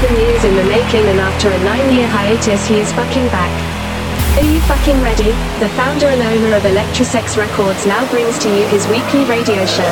seven years in the making and after a nine-year hiatus he is fucking back. Are you fucking ready? The founder and owner of Electrosex Records now brings to you his weekly radio show.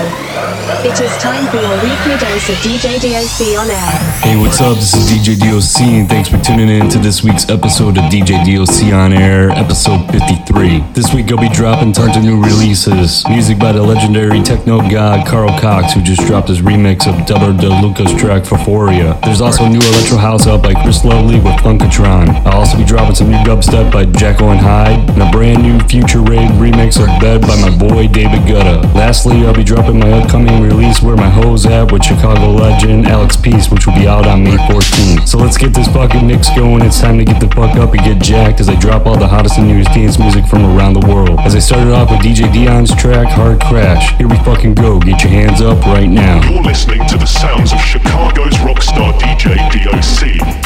It is time for your weekly dose of DJ DOC on air. Hey, what's up? This is DJ DOC, and thanks for tuning in to this week's episode of DJ DOC on air, episode 53. This week I'll be dropping tons of new releases. Music by the legendary techno god Carl Cox, who just dropped his remix of Dubber De Luca's track Forforia. There's also new electro house out by Chris Lovely with Funkatron. I'll also be dropping some new dubstep by Jack and Hyde, and a brand new Future Rave remix of Bed by my boy David Guetta. Lastly, I'll be dropping my upcoming release Where My Hoes At with Chicago legend Alex Peace, which will be out on May 14th. So let's get this fucking mix going. It's time to get the fuck up and get jacked as I drop all the hottest and newest dance music from around the world. As I started off with DJ Dion's track Hard Crash. Here we fucking go. Get your hands up right now. You're listening to the sounds of Chicago's rockstar DJ DOC.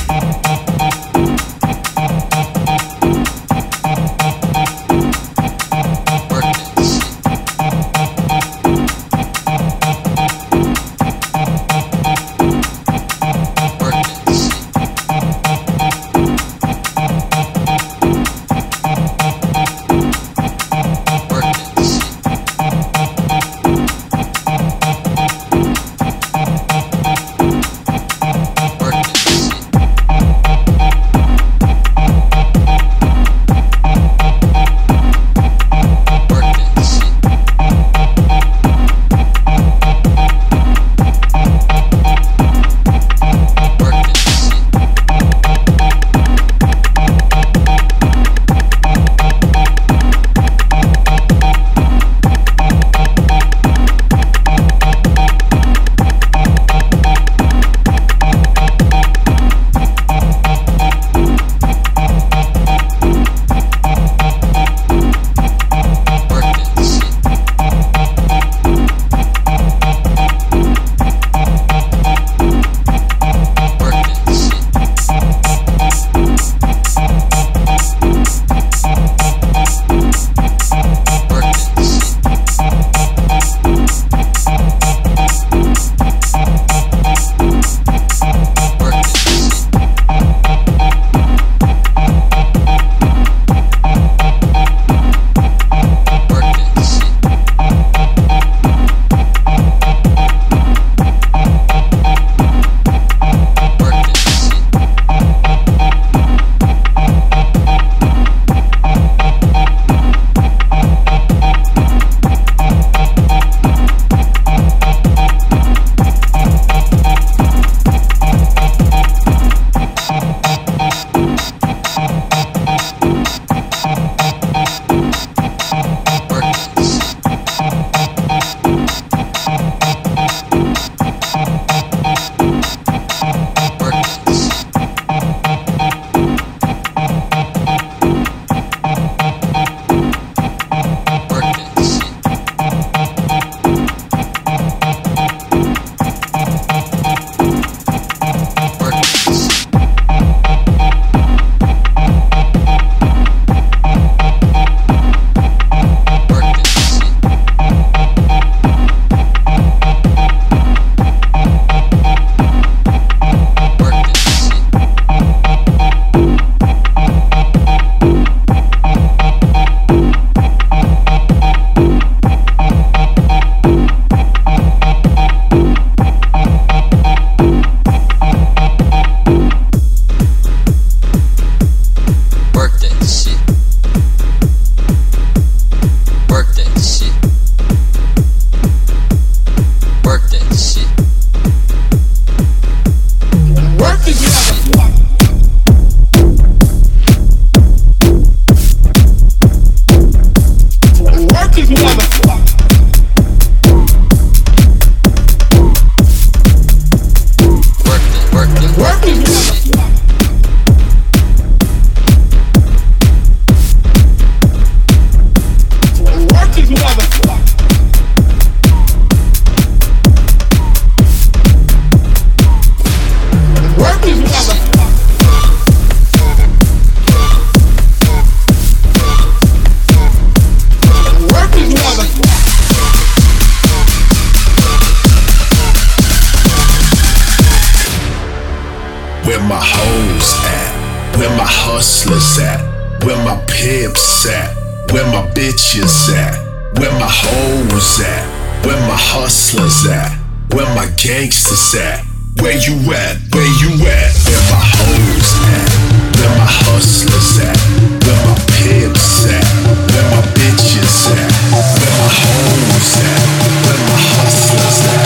hustlers at? Where my gangsters at? Where you at? Where you at? Where my hoes at? Where my hustlers at? Where my pimps at? Where my bitches at? Where my hoes at? Where my hustlers at?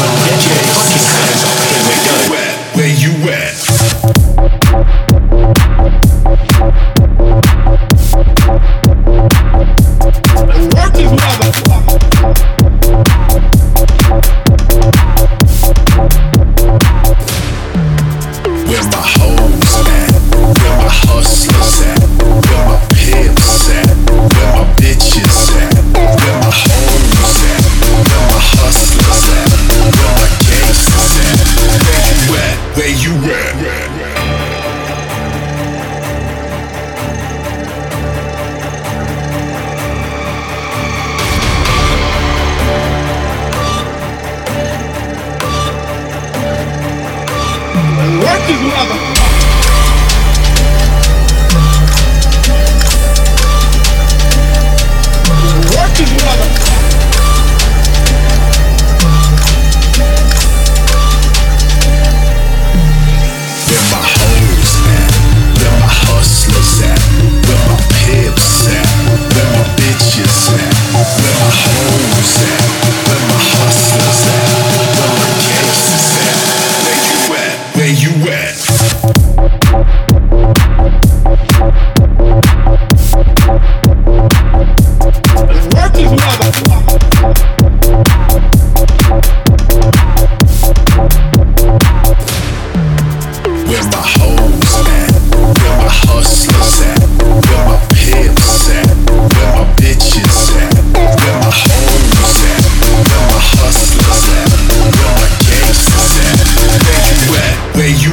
Where my gangsters at?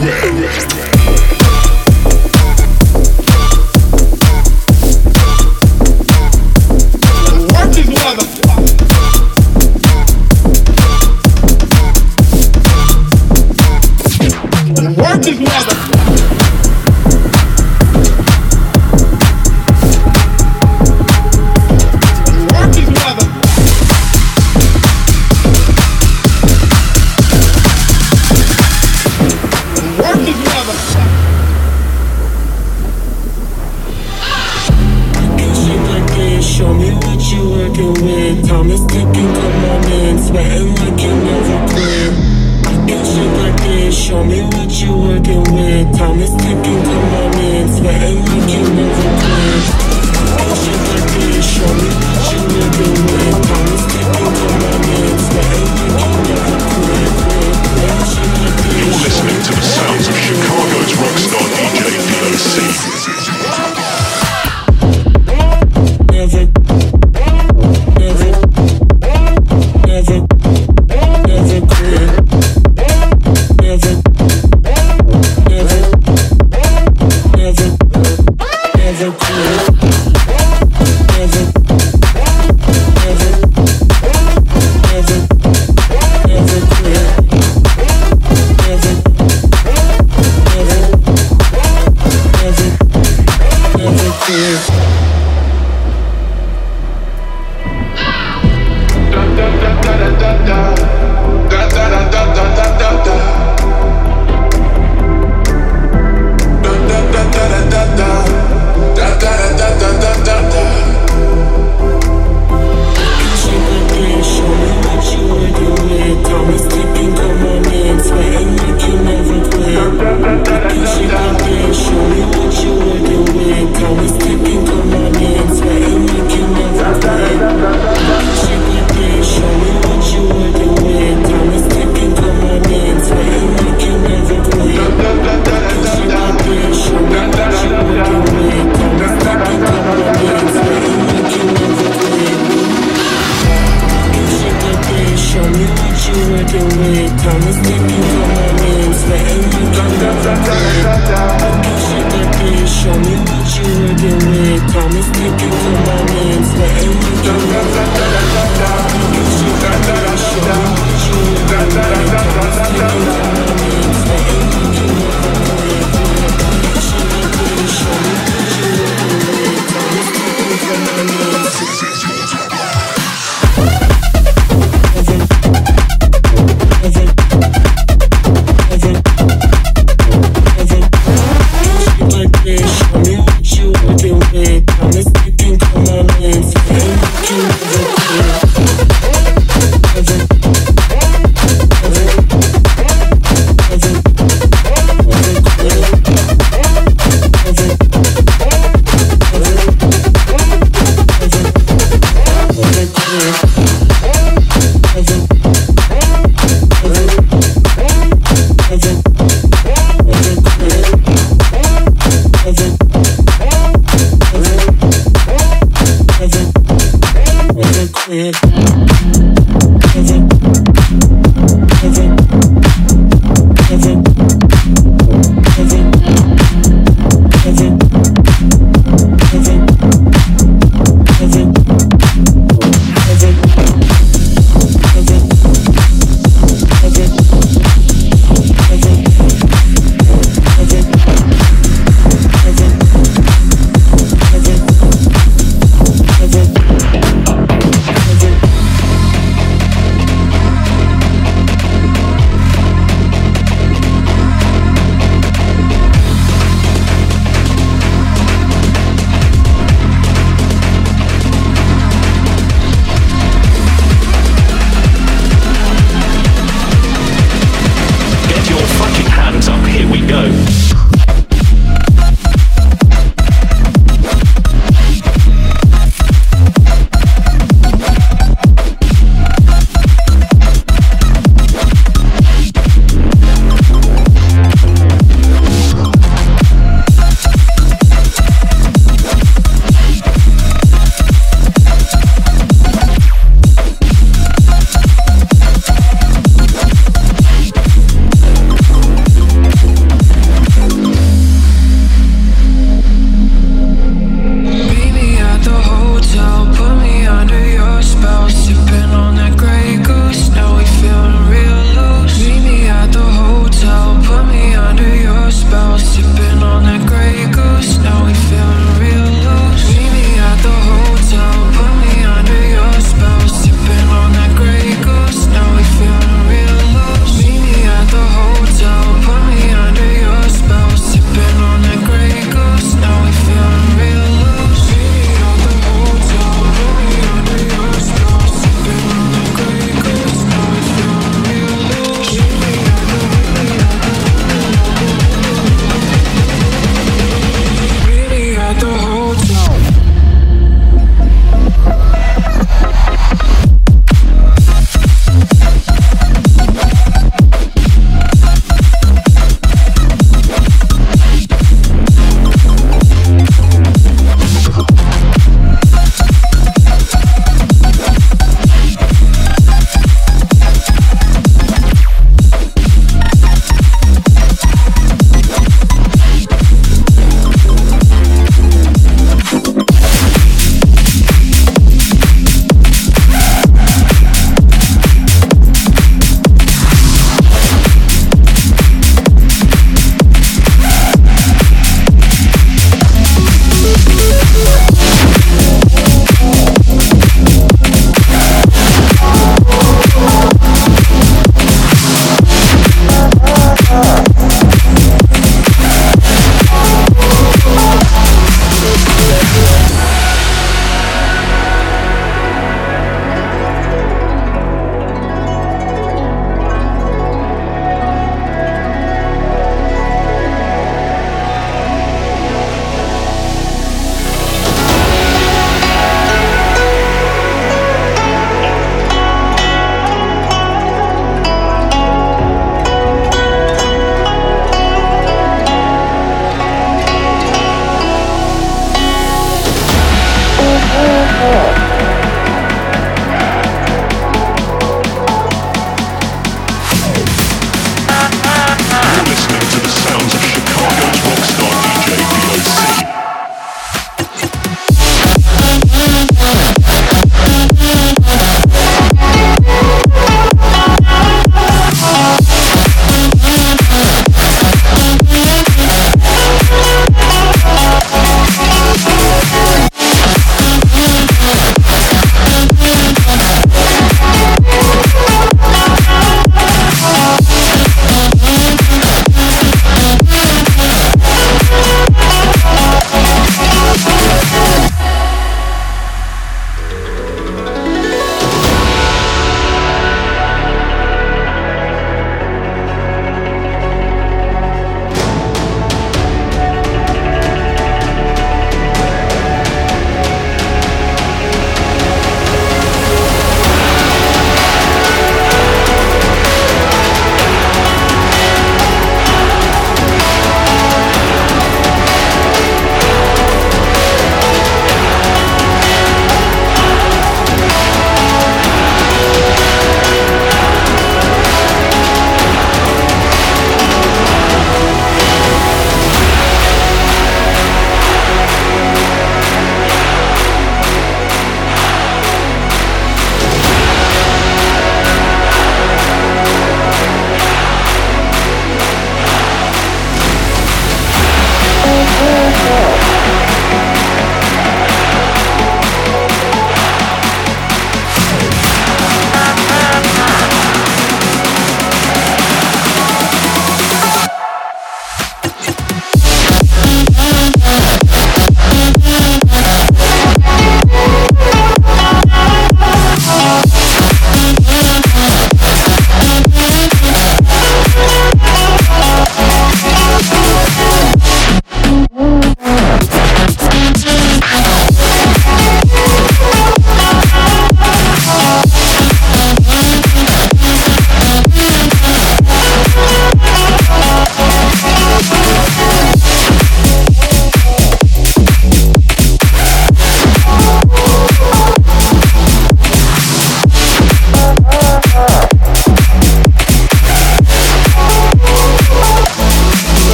Red. you working with Promise keep you. on my name Sweating you got da da da da da that Show me what you working with Promise to be on my name Sweating you got da da da da Show me what you working with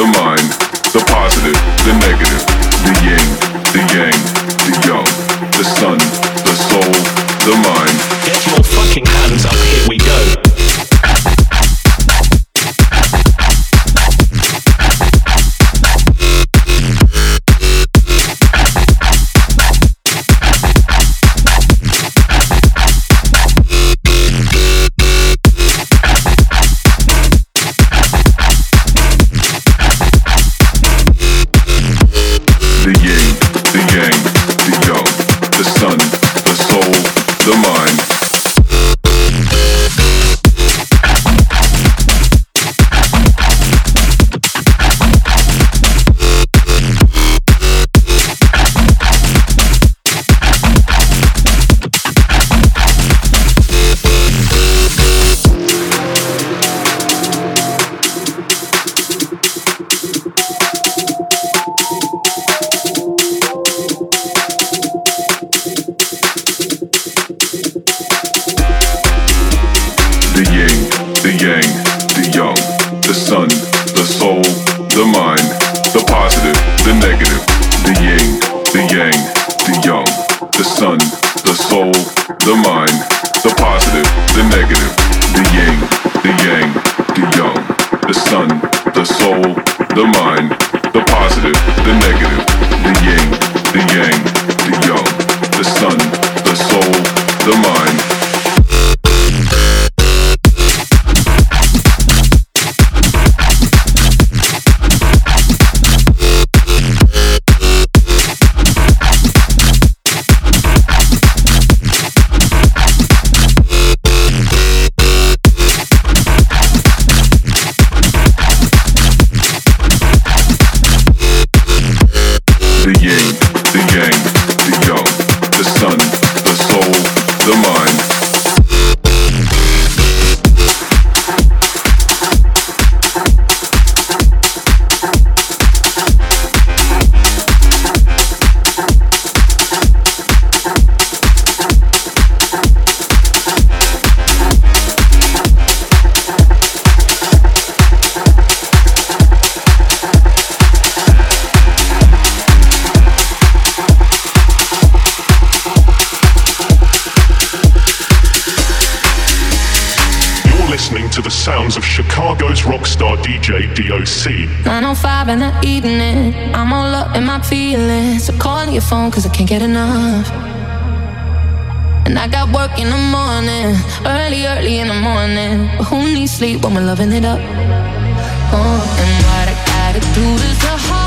the mind, 905 in the evening, I'm all up in my feelings. So call your phone cause I can't get enough. And I got work in the morning, early, early in the morning. But who needs sleep when we're loving it up? Oh, and what I gotta do is the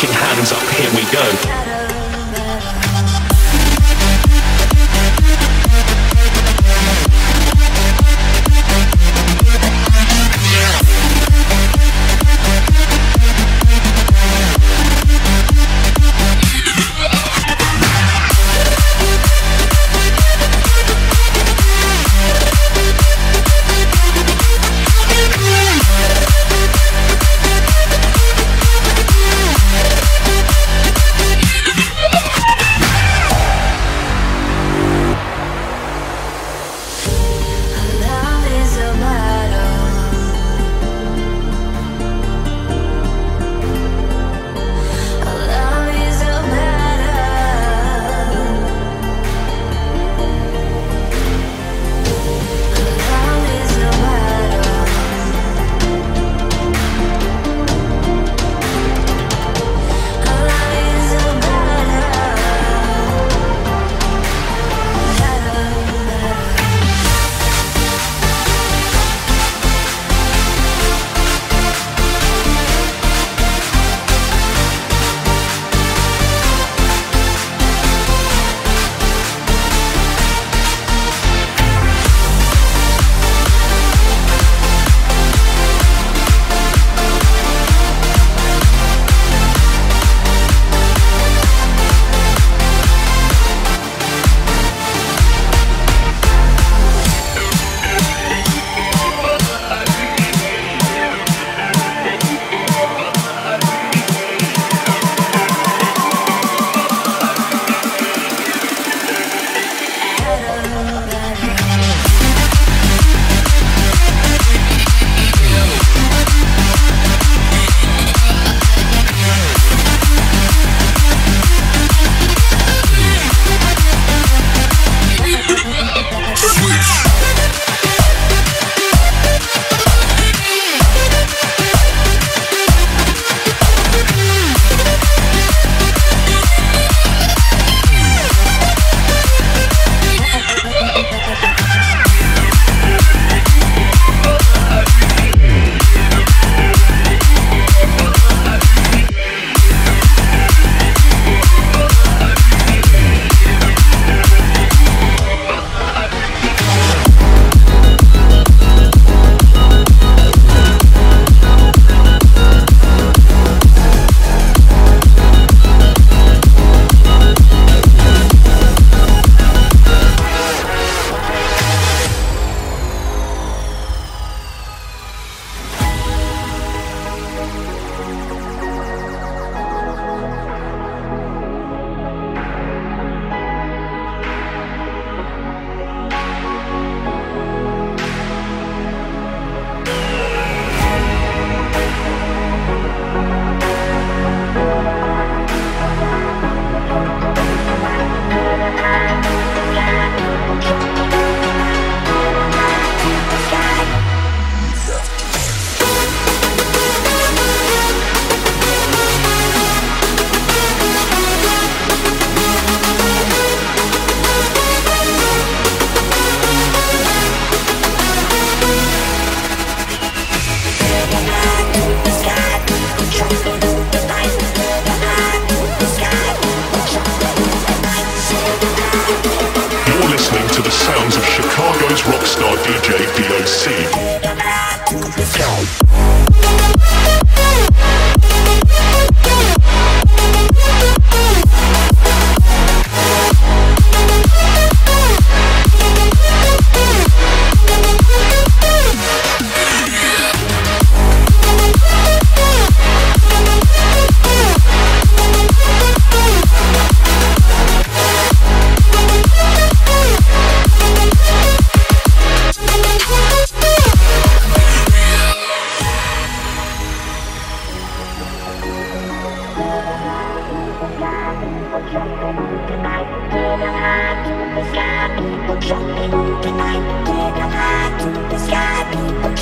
fucking hands up, here we go.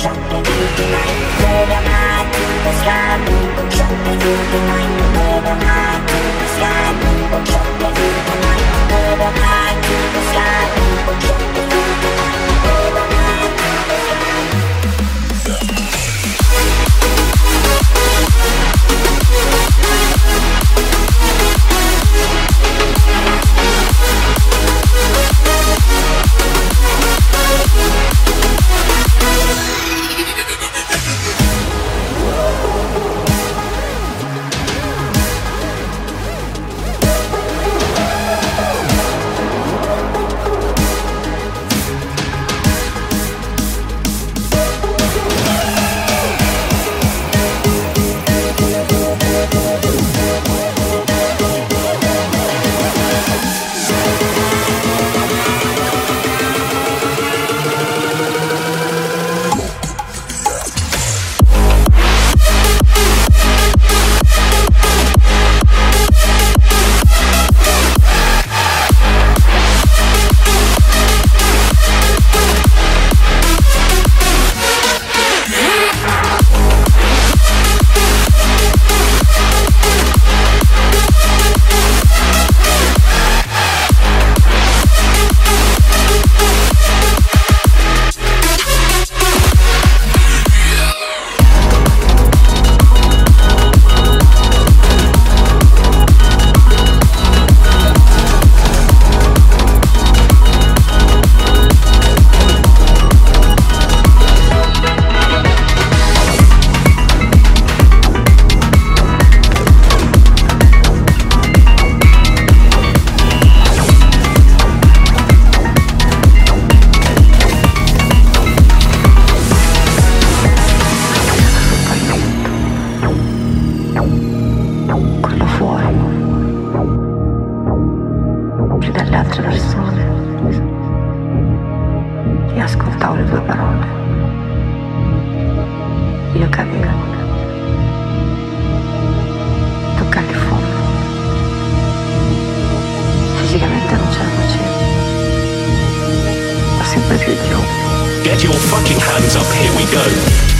Thank you. Get your fucking hands up, here we go.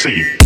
DJ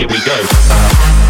Here we go.